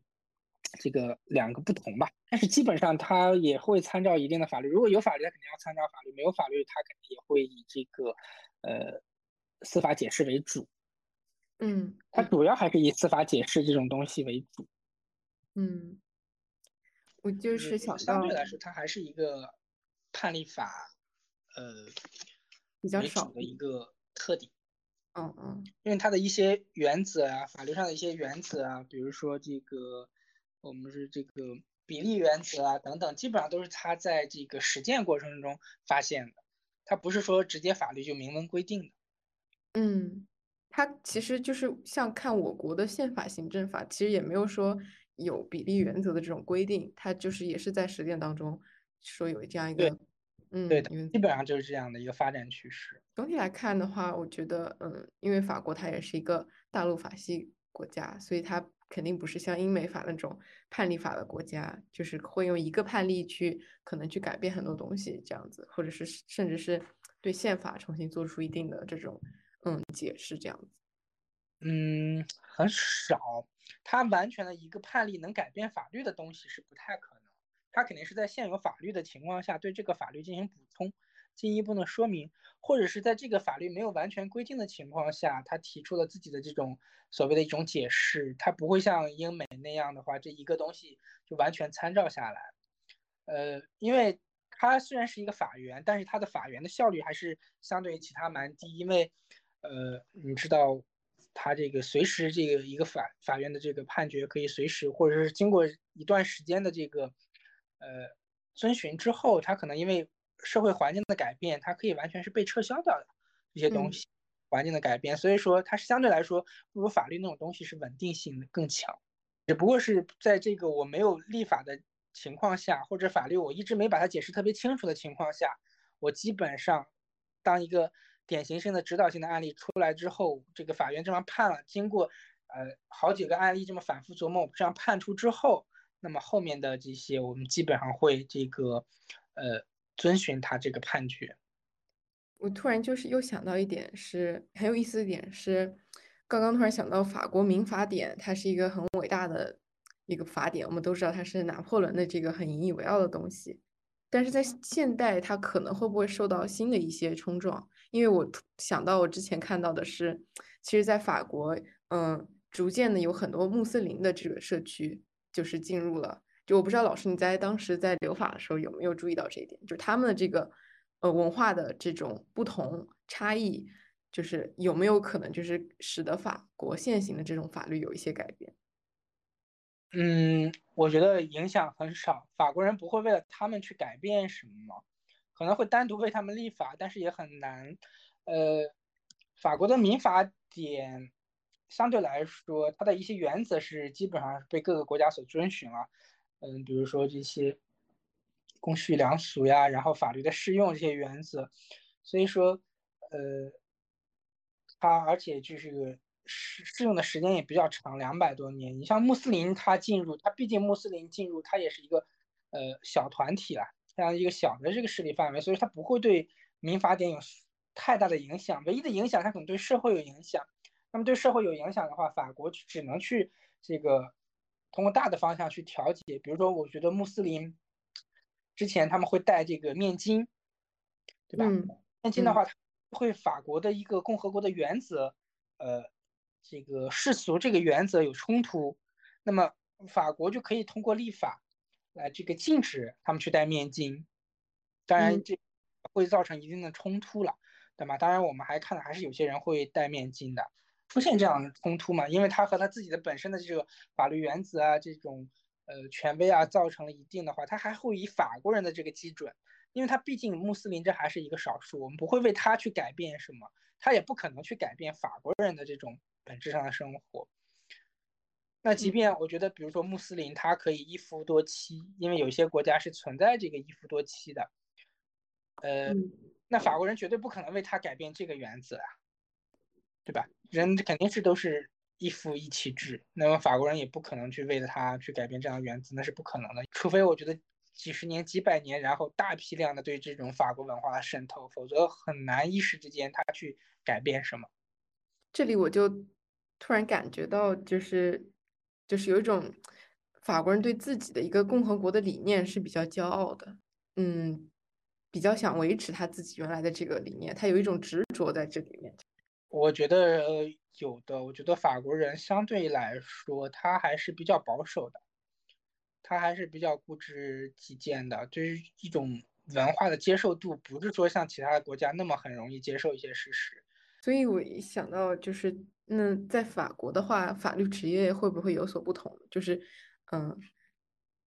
B: 这个两个不同吧。但是基本上它也会参照一定的法律，如果有法律，它肯定要参照法律；没有法律，它肯定也会以这个呃司法解释为主。
A: 嗯，
B: 它主要还是以司法解释这种东西为主。
A: 嗯。我就是想
B: 相对来说，它还是一个判例法，呃，
A: 比较少
B: 的一个特点。
A: 嗯嗯，
B: 因为它的一些原则啊，法律上的一些原则啊，比如说这个我们是这个比例原则啊等等，基本上都是他在这个实践过程中发现的，它不是说直接法律就明文规定的。
A: 嗯，它其实就是像看我国的宪法行政法，其实也没有说。有比例原则的这种规定，它就是也是在实践当中说有这样一个，嗯，
B: 对的，基本上就是这样的一个发展趋势。
A: 总体来看的话，我觉得，嗯，因为法国它也是一个大陆法系国家，所以它肯定不是像英美法那种判例法的国家，就是会用一个判例去可能去改变很多东西这样子，或者是甚至是对宪法重新做出一定的这种嗯解释这样子。
B: 嗯，很少。它完全的一个判例能改变法律的东西是不太可能。它肯定是在现有法律的情况下对这个法律进行补充、进一步的说明，或者是在这个法律没有完全规定的情况下，他提出了自己的这种所谓的一种解释。它不会像英美那样的话，这一个东西就完全参照下来。呃，因为它虽然是一个法源，但是它的法源的效率还是相对于其他蛮低，因为呃，你知道。他这个随时这个一个法法院的这个判决可以随时，或者是经过一段时间的这个呃遵循之后，他可能因为社会环境的改变，它可以完全是被撤销掉的这些东西，环境的改变，所以说它是相对来说不如法律那种东西是稳定性更强。只不过是在这个我没有立法的情况下，或者法律我一直没把它解释特别清楚的情况下，我基本上当一个。典型性的指导性的案例出来之后，这个法院这么判了，经过呃好几个案例这么反复琢磨，这样判出之后，那么后面的这些我们基本上会这个呃遵循他这个判决。
A: 我突然就是又想到一点是很有意思的点是，刚刚突然想到法国民法典，它是一个很伟大的一个法典，我们都知道它是拿破仑的这个很引以为傲的东西。但是在现代，它可能会不会受到新的一些冲撞？因为我想到我之前看到的是，其实，在法国，嗯，逐渐的有很多穆斯林的这个社区就是进入了就我不知道老师你在当时在留法的时候有没有注意到这一点，就是他们的这个呃文化的这种不同差异，就是有没有可能就是使得法国现行的这种法律有一些改变？
B: 嗯，我觉得影响很少，法国人不会为了他们去改变什么，可能会单独为他们立法，但是也很难。呃，法国的民法典相对来说，它的一些原则是基本上被各个国家所遵循了。嗯，比如说这些公序良俗呀，然后法律的适用这些原则，所以说，呃，它而且就是适适用的时间也比较长，两百多年。你像穆斯林，他进入，他毕竟穆斯林进入，他也是一个呃小团体了，这样一个小的这个势力范围，所以它不会对民法典有太大的影响。唯一的影响，它可能对社会有影响。那么对社会有影响的话，法国只能去这个通过大的方向去调节。比如说，我觉得穆斯林之前他们会戴这个面巾，对吧？面巾的话，会法国的一个共和国的原则。呃，这个世俗这个原则有冲突，那么法国就可以通过立法来这个禁止他们去戴面巾。当然，这会造成一定的冲突了，对吗？当然，我们还看到还是有些人会戴面巾的，出现这样的冲突嘛？因为他和他自己的本身的这个法律原则啊，这种呃权威啊，造成了一定的话，他还会以法国人的这个基准，因为他毕竟穆斯林这还是一个少数，我们不会为他去改变什么。他也不可能去改变法国人的这种本质上的生活。那即便我觉得，比如说穆斯林，他可以一夫多妻，因为有些国家是存在这个一夫多妻的。呃，那法国人绝对不可能为他改变这个原则啊，对吧？人肯定是都是一夫一妻制，那么法国人也不可能去为了他去改变这样的原则，那是不可能的。除非我觉得。几十年、几百年，然后大批量的对这种法国文化的渗透，否则很难一时之间他去改变什么。
A: 这里我就突然感觉到，就是就是有一种法国人对自己的一个共和国的理念是比较骄傲的，嗯，比较想维持他自己原来的这个理念，他有一种执着在这里面。
B: 我觉得有的，我觉得法国人相对来说他还是比较保守的。他还是比较固执己见的，就是一种文化的接受度，不是说像其他的国家那么很容易接受一些事实。
A: 所以我一想到就是，那在法国的话，法律职业会不会有所不同？就是，嗯，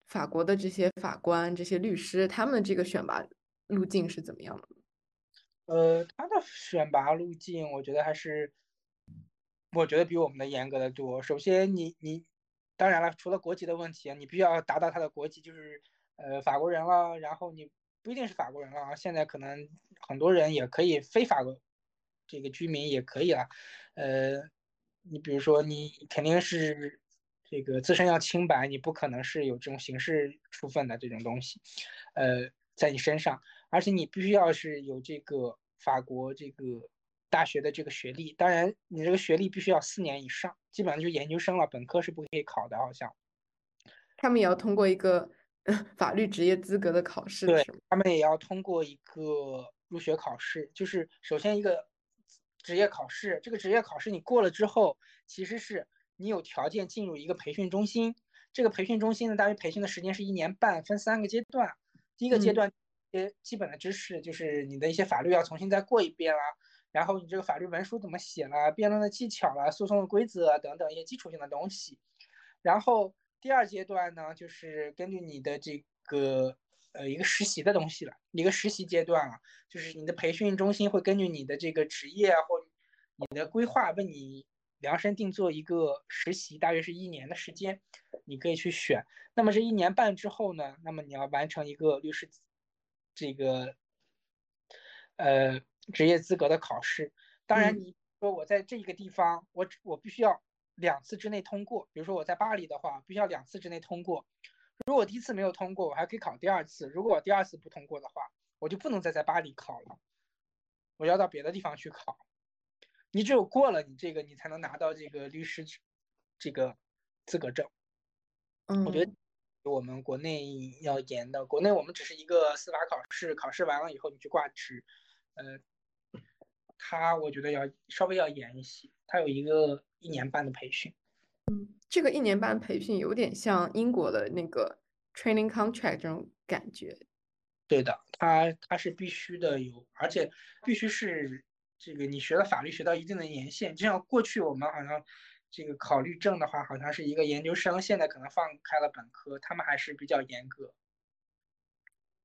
A: 法国的这些法官、这些律师，他们这个选拔路径是怎么样的？
B: 呃，他的选拔路径，我觉得还是，我觉得比我们的严格的多。首先，你你。当然了，除了国籍的问题，你必须要达到他的国籍，就是呃法国人了。然后你不一定是法国人了啊，现在可能很多人也可以非法国这个居民也可以了。呃，你比如说你肯定是这个自身要清白，你不可能是有这种刑事处分的这种东西，呃，在你身上，而且你必须要是有这个法国这个。大学的这个学历，当然你这个学历必须要四年以上，基本上就研究生了，本科是不可以考的，好像。
A: 他们也要通过一个 *laughs* 法律职业资格的考试，
B: 对，他们也要通过一个入学考试，就是首先一个职业考试，这个职业考试你过了之后，其实是你有条件进入一个培训中心，这个培训中心呢，大约培训的时间是一年半，分三个阶段，第一个阶段一些基本的知识，就是你的一些法律要重新再过一遍啦。然后你这个法律文书怎么写啦，辩论的技巧啦，诉讼的规则等等一些基础性的东西。然后第二阶段呢，就是根据你的这个呃一个实习的东西了，一个实习阶段了，就是你的培训中心会根据你的这个职业啊或你的规划，为你量身定做一个实习，大约是一年的时间，你可以去选。那么这一年半之后呢，那么你要完成一个律师这个呃。职业资格的考试，当然你说我在这一个地方，我我必须要两次之内通过。比如说我在巴黎的话，必须要两次之内通过。如果第一次没有通过，我还可以考第二次。如果我第二次不通过的话，我就不能再在巴黎考了，我要到别的地方去考。你只有过了你这个，你才能拿到这个律师这个资格证。
A: 嗯，
B: 我觉得我们国内要严的。国内我们只是一个司法考试，考试完了以后你去挂职，呃。他我觉得要稍微要严一些，他有一个一年半的培训。
A: 嗯，这个一年半培训有点像英国的那个 training contract 这种感觉。
B: 对的，它它是必须的有，而且必须是这个你学了法律学到一定的年限，就像过去我们好像这个考虑证的话，好像是一个研究生，现在可能放开了本科，他们还是比较严格。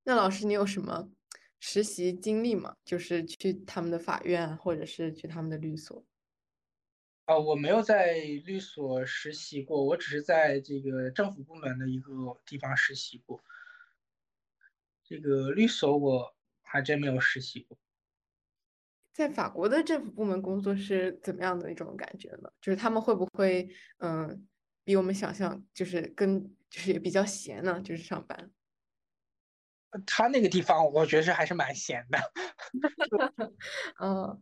A: 那老师，你有什么实习经历吗？就是去他们的法院，或者是去他们的律所？
B: 啊，我没有在律所实习过，我只是在这个政府部门的一个地方实习过。这个律所我还真没有实习过。
A: 在法国的政府部门工作是怎么样的一种感觉呢？就是他们会不会，嗯，比我们想象就是跟就是也比较闲呢？就是上班。
B: 他那个地方我觉得是还是蛮闲的。*laughs*
A: 嗯，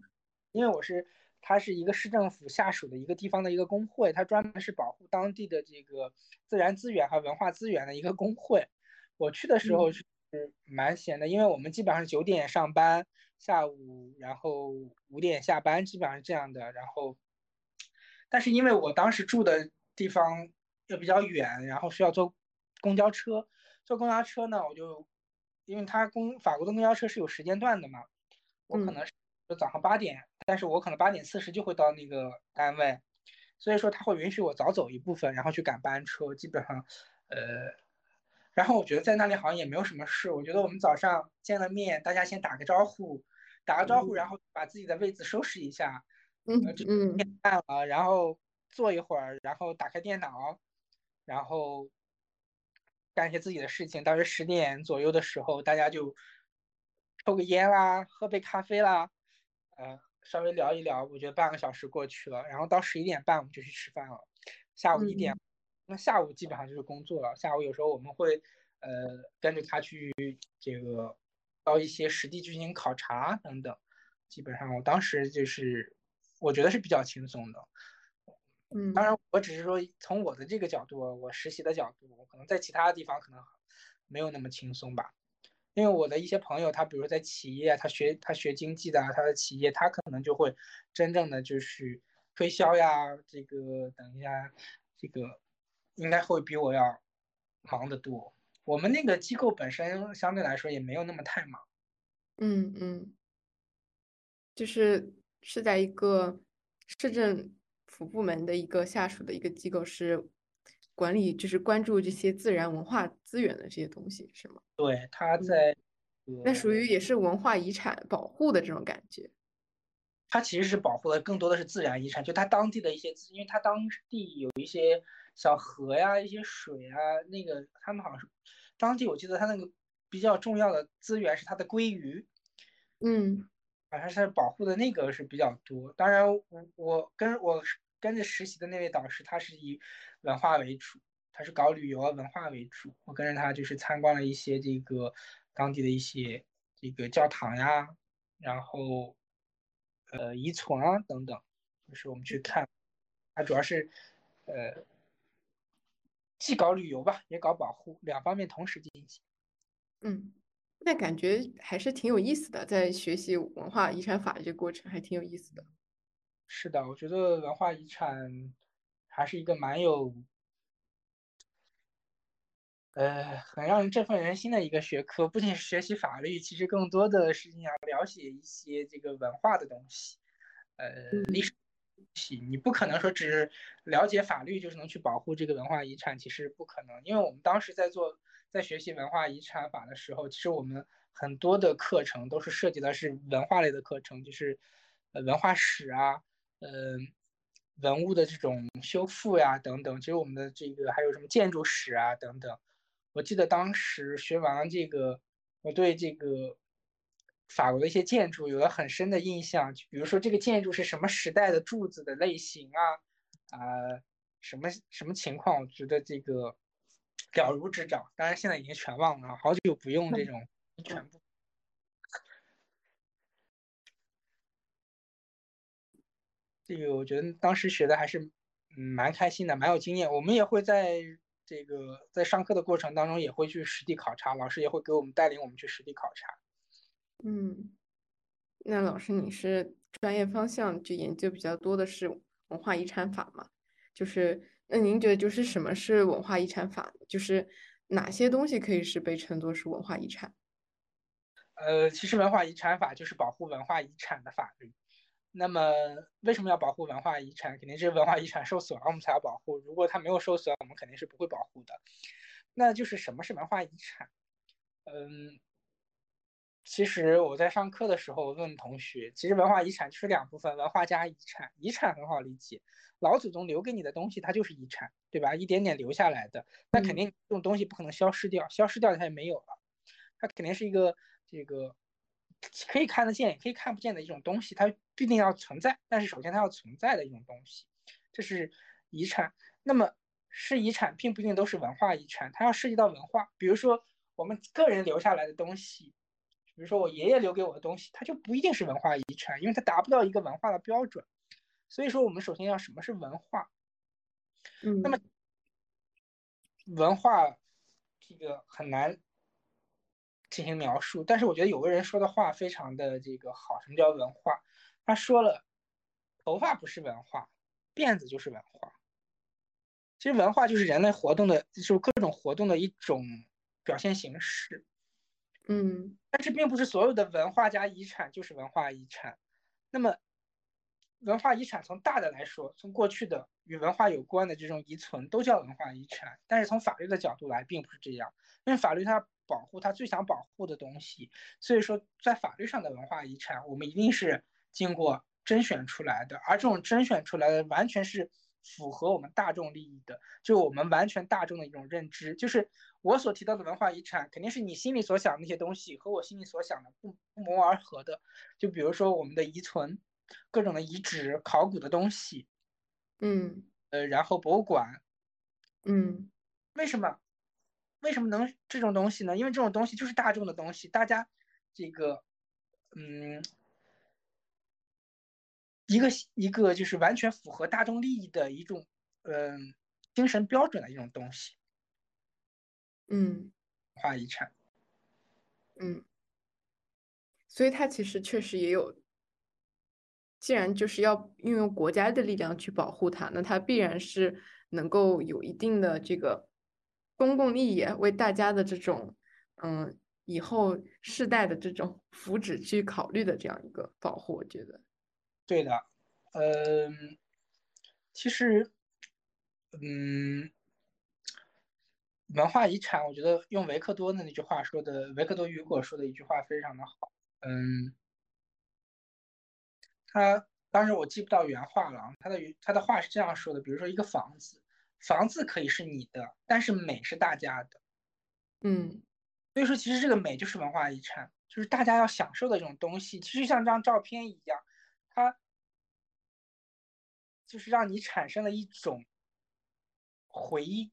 B: 因为我是。它是一个市政府下属的一个地方的一个工会，它专门是保护当地的这个自然资源和文化资源的一个工会。我去的时候是蛮闲的，因为我们基本上九点上班，下午然后五点下班，基本上是这样的。然后，但是因为我当时住的地方又比较远，然后需要坐公交车。坐公交车呢，我就因为它公法国的公交车是有时间段的嘛，我可能是。就早上八点，但是我可能八点四十就会到那个单位，所以说他会允许我早走一部分，然后去赶班车。基本上，呃，然后我觉得在那里好像也没有什么事。我觉得我们早上见了面，大家先打个招呼，打个招呼，然后把自己的位子收拾一下，
A: 嗯嗯，
B: 饭了，然后坐一会儿，然后打开电脑，然后干一些自己的事情。大约十点左右的时候，大家就抽个烟啦，喝杯咖啡啦。呃，稍微聊一聊，我觉得半个小时过去了，然后到十一点半我们就去吃饭了。下午一点，那下午基本上就是工作了。下午有时候我们会呃跟着他去这个到一些实地进行考察等等。基本上我当时就是我觉得是比较轻松的。
A: 嗯，
B: 当然我只是说从我的这个角度，我实习的角度，我可能在其他地方可能没有那么轻松吧。因为我的一些朋友，他比如在企业，他学他学经济的，他的企业，他可能就会真正的就是推销呀，这个等一下，这个应该会比我要忙得多。我们那个机构本身相对来说也没有那么太忙。
A: 嗯嗯，就是是在一个市政府部门的一个下属的一个机构，是管理，就是关注这些自然文化资源的这些东西，是吗？
B: 对，他在，
A: 那属于也是文化遗产保护的这种感觉。
B: 它其实是保护的更多的是自然遗产，就它当地的一些，因为它当地有一些小河呀、一些水啊，那个他们好像是当地，我记得它那个比较重要的资源是它的鲑鱼，
A: 嗯，
B: 好像是保护的那个是比较多。当然，我我跟我跟着实习的那位导师，他是以文化为主。他是搞旅游啊，文化为主。我跟着他就是参观了一些这个当地的一些这个教堂呀，然后呃遗存啊等等，就是我们去看。他主要是呃既搞旅游吧，也搞保护，两方面同时进行。
A: 嗯，那感觉还是挺有意思的，在学习文化遗产法的这个过程还挺有意思的。
B: 是的，我觉得文化遗产还是一个蛮有。呃，很让人振奋人心的一个学科，不仅是学习法律，其实更多的是你要了解一些这个文化的东西，呃，历史东西。你不可能说只了解法律就是能去保护这个文化遗产，其实不可能。因为我们当时在做在学习文化遗产法的时候，其实我们很多的课程都是涉及的是文化类的课程，就是呃文化史啊，嗯。文物的这种修复呀等等，其实我们的这个还有什么建筑史啊等等。我记得当时学完了这个，我对这个法国的一些建筑有了很深的印象。就比如说这个建筑是什么时代的柱子的类型啊，啊，什么什么情况？我觉得这个了如指掌。当然现在已经全忘了，好久不用这种全部。这个我觉得当时学的还是嗯蛮开心的，蛮有经验。我们也会在。这个在上课的过程当中也会去实地考察，老师也会给我们带领我们去实地考察。
A: 嗯，那老师你是专业方向就研究比较多的是文化遗产法嘛？就是那您觉得就是什么是文化遗产法？就是哪些东西可以是被称作是文化遗产？
B: 呃，其实文化遗产法就是保护文化遗产的法律。那么为什么要保护文化遗产？肯定是文化遗产受损了，我们才要保护。如果它没有受损，我们肯定是不会保护的。那就是什么是文化遗产？嗯，其实我在上课的时候问同学，其实文化遗产就是两部分，文化加遗产。遗产很好理解，老祖宗留给你的东西，它就是遗产，对吧？一点点留下来的，那肯定这种东西不可能消失掉，消失掉它也没有了，它肯定是一个这个可以看得见也可以看不见的一种东西，它必定要存在，但是首先它要存在的一种东西，这是遗产。那么是遗产，并不一定都是文化遗产，它要涉及到文化，比如说。我们个人留下来的东西，比如说我爷爷留给我的东西，它就不一定是文化遗产，因为它达不到一个文化的标准。所以说，我们首先要什么是文化？
A: 嗯，
B: 那么文化这个很难进行描述，但是我觉得有个人说的话非常的这个好，什么叫文化？他说了，头发不是文化，辫子就是文化。其实文化就是人类活动的，就是各种活动的一种。表现形式，
A: 嗯，
B: 但是并不是所有的文化加遗产就是文化遗产。那么，文化遗产从大的来说，从过去的与文化有关的这种遗存都叫文化遗产。但是从法律的角度来，并不是这样，因为法律它保护他最想保护的东西。所以说，在法律上的文化遗产，我们一定是经过甄选出来的，而这种甄选出来的完全是。符合我们大众利益的，就是我们完全大众的一种认知。就是我所提到的文化遗产，肯定是你心里所想的那些东西和我心里所想的不不谋而合的。就比如说我们的遗存，各种的遗址、考古的东西，
A: 嗯，
B: 呃，然后博物馆，
A: 嗯，
B: 为什么？为什么能这种东西呢？因为这种东西就是大众的东西，大家这个，嗯。一个一个就是完全符合大众利益的一种，嗯，精神标准的一种东西，
A: 嗯，
B: 文化遗产，
A: 嗯，所以它其实确实也有，既然就是要运用国家的力量去保护它，那它必然是能够有一定的这个公共利益，为大家的这种，嗯，以后世代的这种福祉去考虑的这样一个保护，我觉得。
B: 对的，嗯，其实，嗯，文化遗产，我觉得用维克多的那句话说的，维克多·雨果说的一句话非常的好，嗯，他当时我记不到原话了，他的他的话是这样说的，比如说一个房子，房子可以是你的，但是美是大家的，
A: 嗯，
B: 所以说其实这个美就是文化遗产，就是大家要享受的这种东西，其实像这张照片一样。它就是让你产生了一种回忆，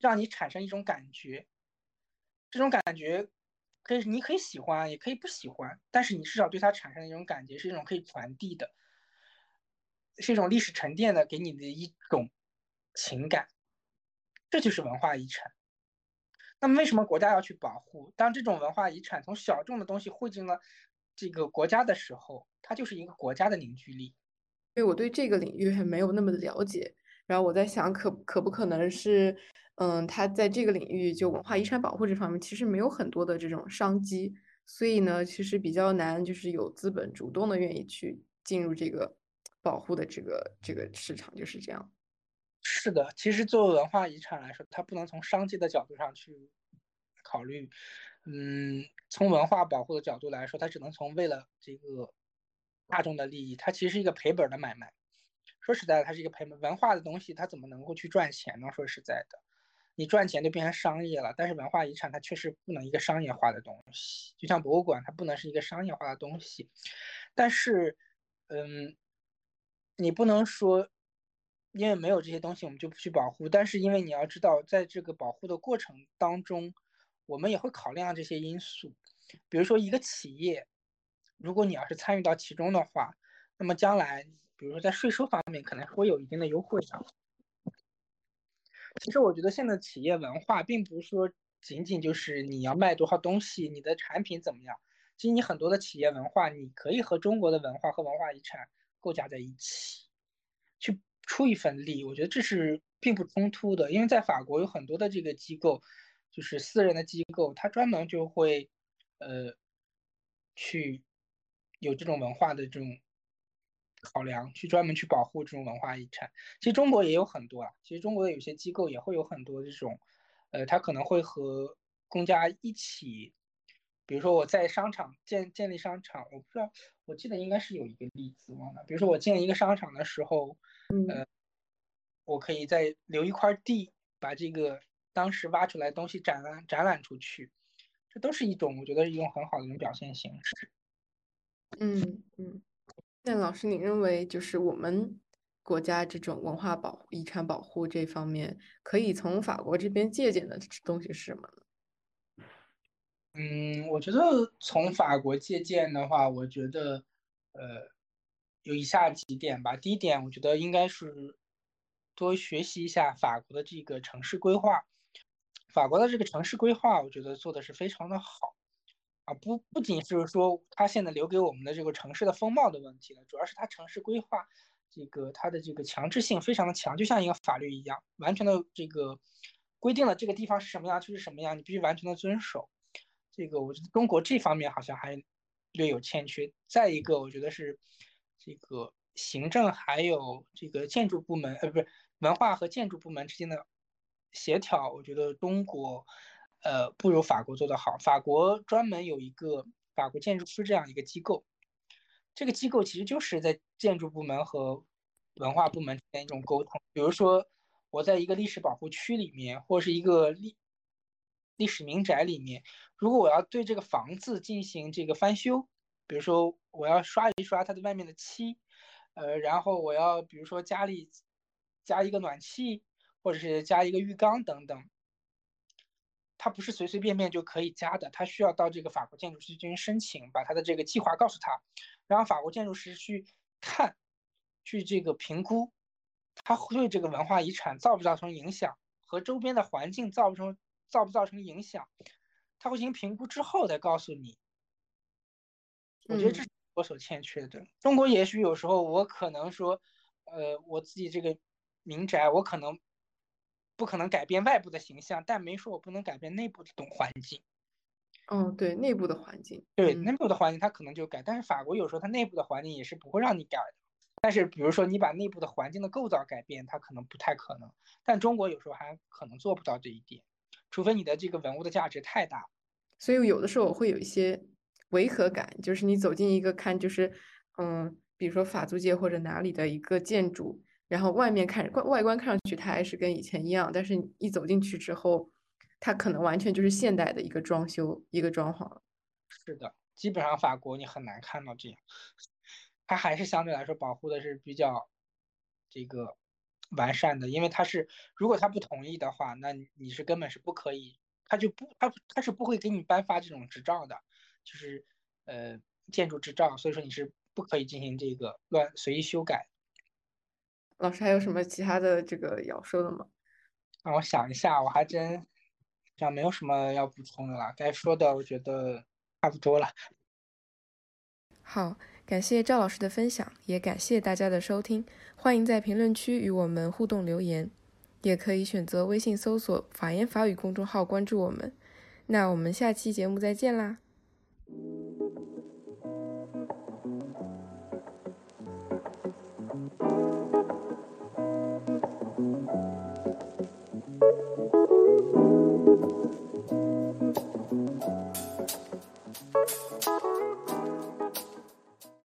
B: 让你产生一种感觉。这种感觉可以，你可以喜欢，也可以不喜欢，但是你至少对它产生的一种感觉是一种可以传递的，是一种历史沉淀的给你的一种情感。这就是文化遗产。那么，为什么国家要去保护？当这种文化遗产从小众的东西汇进了这个国家的时候，它就是一个国家的凝聚力。
A: 因为我对这个领域还没有那么了解，然后我在想，可可不可能是，嗯，它在这个领域就文化遗产保护这方面，其实没有很多的这种商机，所以呢，其实比较难，就是有资本主动的愿意去进入这个保护的这个这个市场，就是这样。
B: 是的，其实作为文化遗产来说，它不能从商机的角度上去考虑。嗯，从文化保护的角度来说，它只能从为了这个大众的利益，它其实是一个赔本的买卖。说实在的，它是一个赔本。文化的东西，它怎么能够去赚钱呢？说实在的，你赚钱就变成商业了。但是文化遗产它确实不能一个商业化的东西，就像博物馆，它不能是一个商业化的东西。但是，嗯，你不能说因为没有这些东西我们就不去保护。但是因为你要知道，在这个保护的过程当中。我们也会考量这些因素，比如说一个企业，如果你要是参与到其中的话，那么将来，比如说在税收方面可能会有一定的优惠的。其实我觉得现在企业文化并不是说仅仅就是你要卖多少东西，你的产品怎么样，其实你很多的企业文化，你可以和中国的文化和文化遗产构架在一起，出一份力，我觉得这是并不冲突的。因为在法国有很多的这个机构，就是私人的机构，它专门就会呃去有这种文化的这种考量，去专门去保护这种文化遗产。其实中国也有很多啊，其实中国的有些机构也会有很多这种，呃，它可能会和公家一起。比如说我在商场建建立商场，我不知道，我记得应该是有一个例子忘了。比如说我建一个商场的时候，呃，我可以再留一块地，把这个当时挖出来东西展览展览出去，这都是一种我觉得一种很好的一种表现形式。
A: 嗯嗯，那老师，你认为就是我们国家这种文化保护、遗产保护这方面，可以从法国这边借鉴的东西是什么呢？
B: 嗯，我觉得从法国借鉴的话，我觉得，呃，有以下几点吧。第一点，我觉得应该是多学习一下法国的这个城市规划。法国的这个城市规划，我觉得做的是非常的好啊。不不仅就是说它现在留给我们的这个城市的风貌的问题了，主要是它城市规划这个它的这个强制性非常的强，就像一个法律一样，完全的这个规定了这个地方是什么样就是什么样，你必须完全的遵守。这个我觉得中国这方面好像还略有欠缺。再一个，我觉得是这个行政还有这个建筑部门，呃，不是文化和建筑部门之间的协调，我觉得中国呃不如法国做得好。法国专门有一个法国建筑师这样一个机构，这个机构其实就是在建筑部门和文化部门之间一种沟通。比如说，我在一个历史保护区里面，或是一个历历史民宅里面，如果我要对这个房子进行这个翻修，比如说我要刷一刷它的外面的漆，呃，然后我要比如说家里加一个暖气，或者是加一个浴缸等等，它不是随随便便就可以加的，它需要到这个法国建筑师进行申请，把他的这个计划告诉他，然后法国建筑师去看，去这个评估，它对这个文化遗产造不造成影响，和周边的环境造不成。造不造成影响，他会进行评估之后再告诉你。我觉得这是我所欠缺的。中国也许有时候我可能说，呃，我自己这个民宅，我可能不可能改变外部的形象，但没说我不能改变内部的东环境。
A: 哦，对，内部的环境，
B: 对内部的环境，它可能就改。但是法国有时候它内部的环境也是不会让你改的。但是比如说你把内部的环境的构造改变，它可能不太可能。但中国有时候还可能做不到这一点。除非你的这个文物的价值太大，
A: 所以有的时候我会有一些违和感，就是你走进一个看，就是嗯，比如说法租界或者哪里的一个建筑，然后外面看外外观看上去它还是跟以前一样，但是你一走进去之后，它可能完全就是现代的一个装修一个装潢。
B: 是的，基本上法国你很难看到这样，它还是相对来说保护的是比较这个。完善的，因为他是，如果他不同意的话，那你是根本是不可以，他就不，他他是不会给你颁发这种执照的，就是呃建筑执照，所以说你是不可以进行这个乱随意修改。
A: 老师还有什么其他的这个要说的吗？
B: 让我想一下，我还真像没有什么要补充的了，该说的我觉得差不多了。
A: 好。感谢赵老师的分享，也感谢大家的收听。欢迎在评论区与我们互动留言，也可以选择微信搜索“法言法语”公众号关注我们。那我们下期节目再见啦！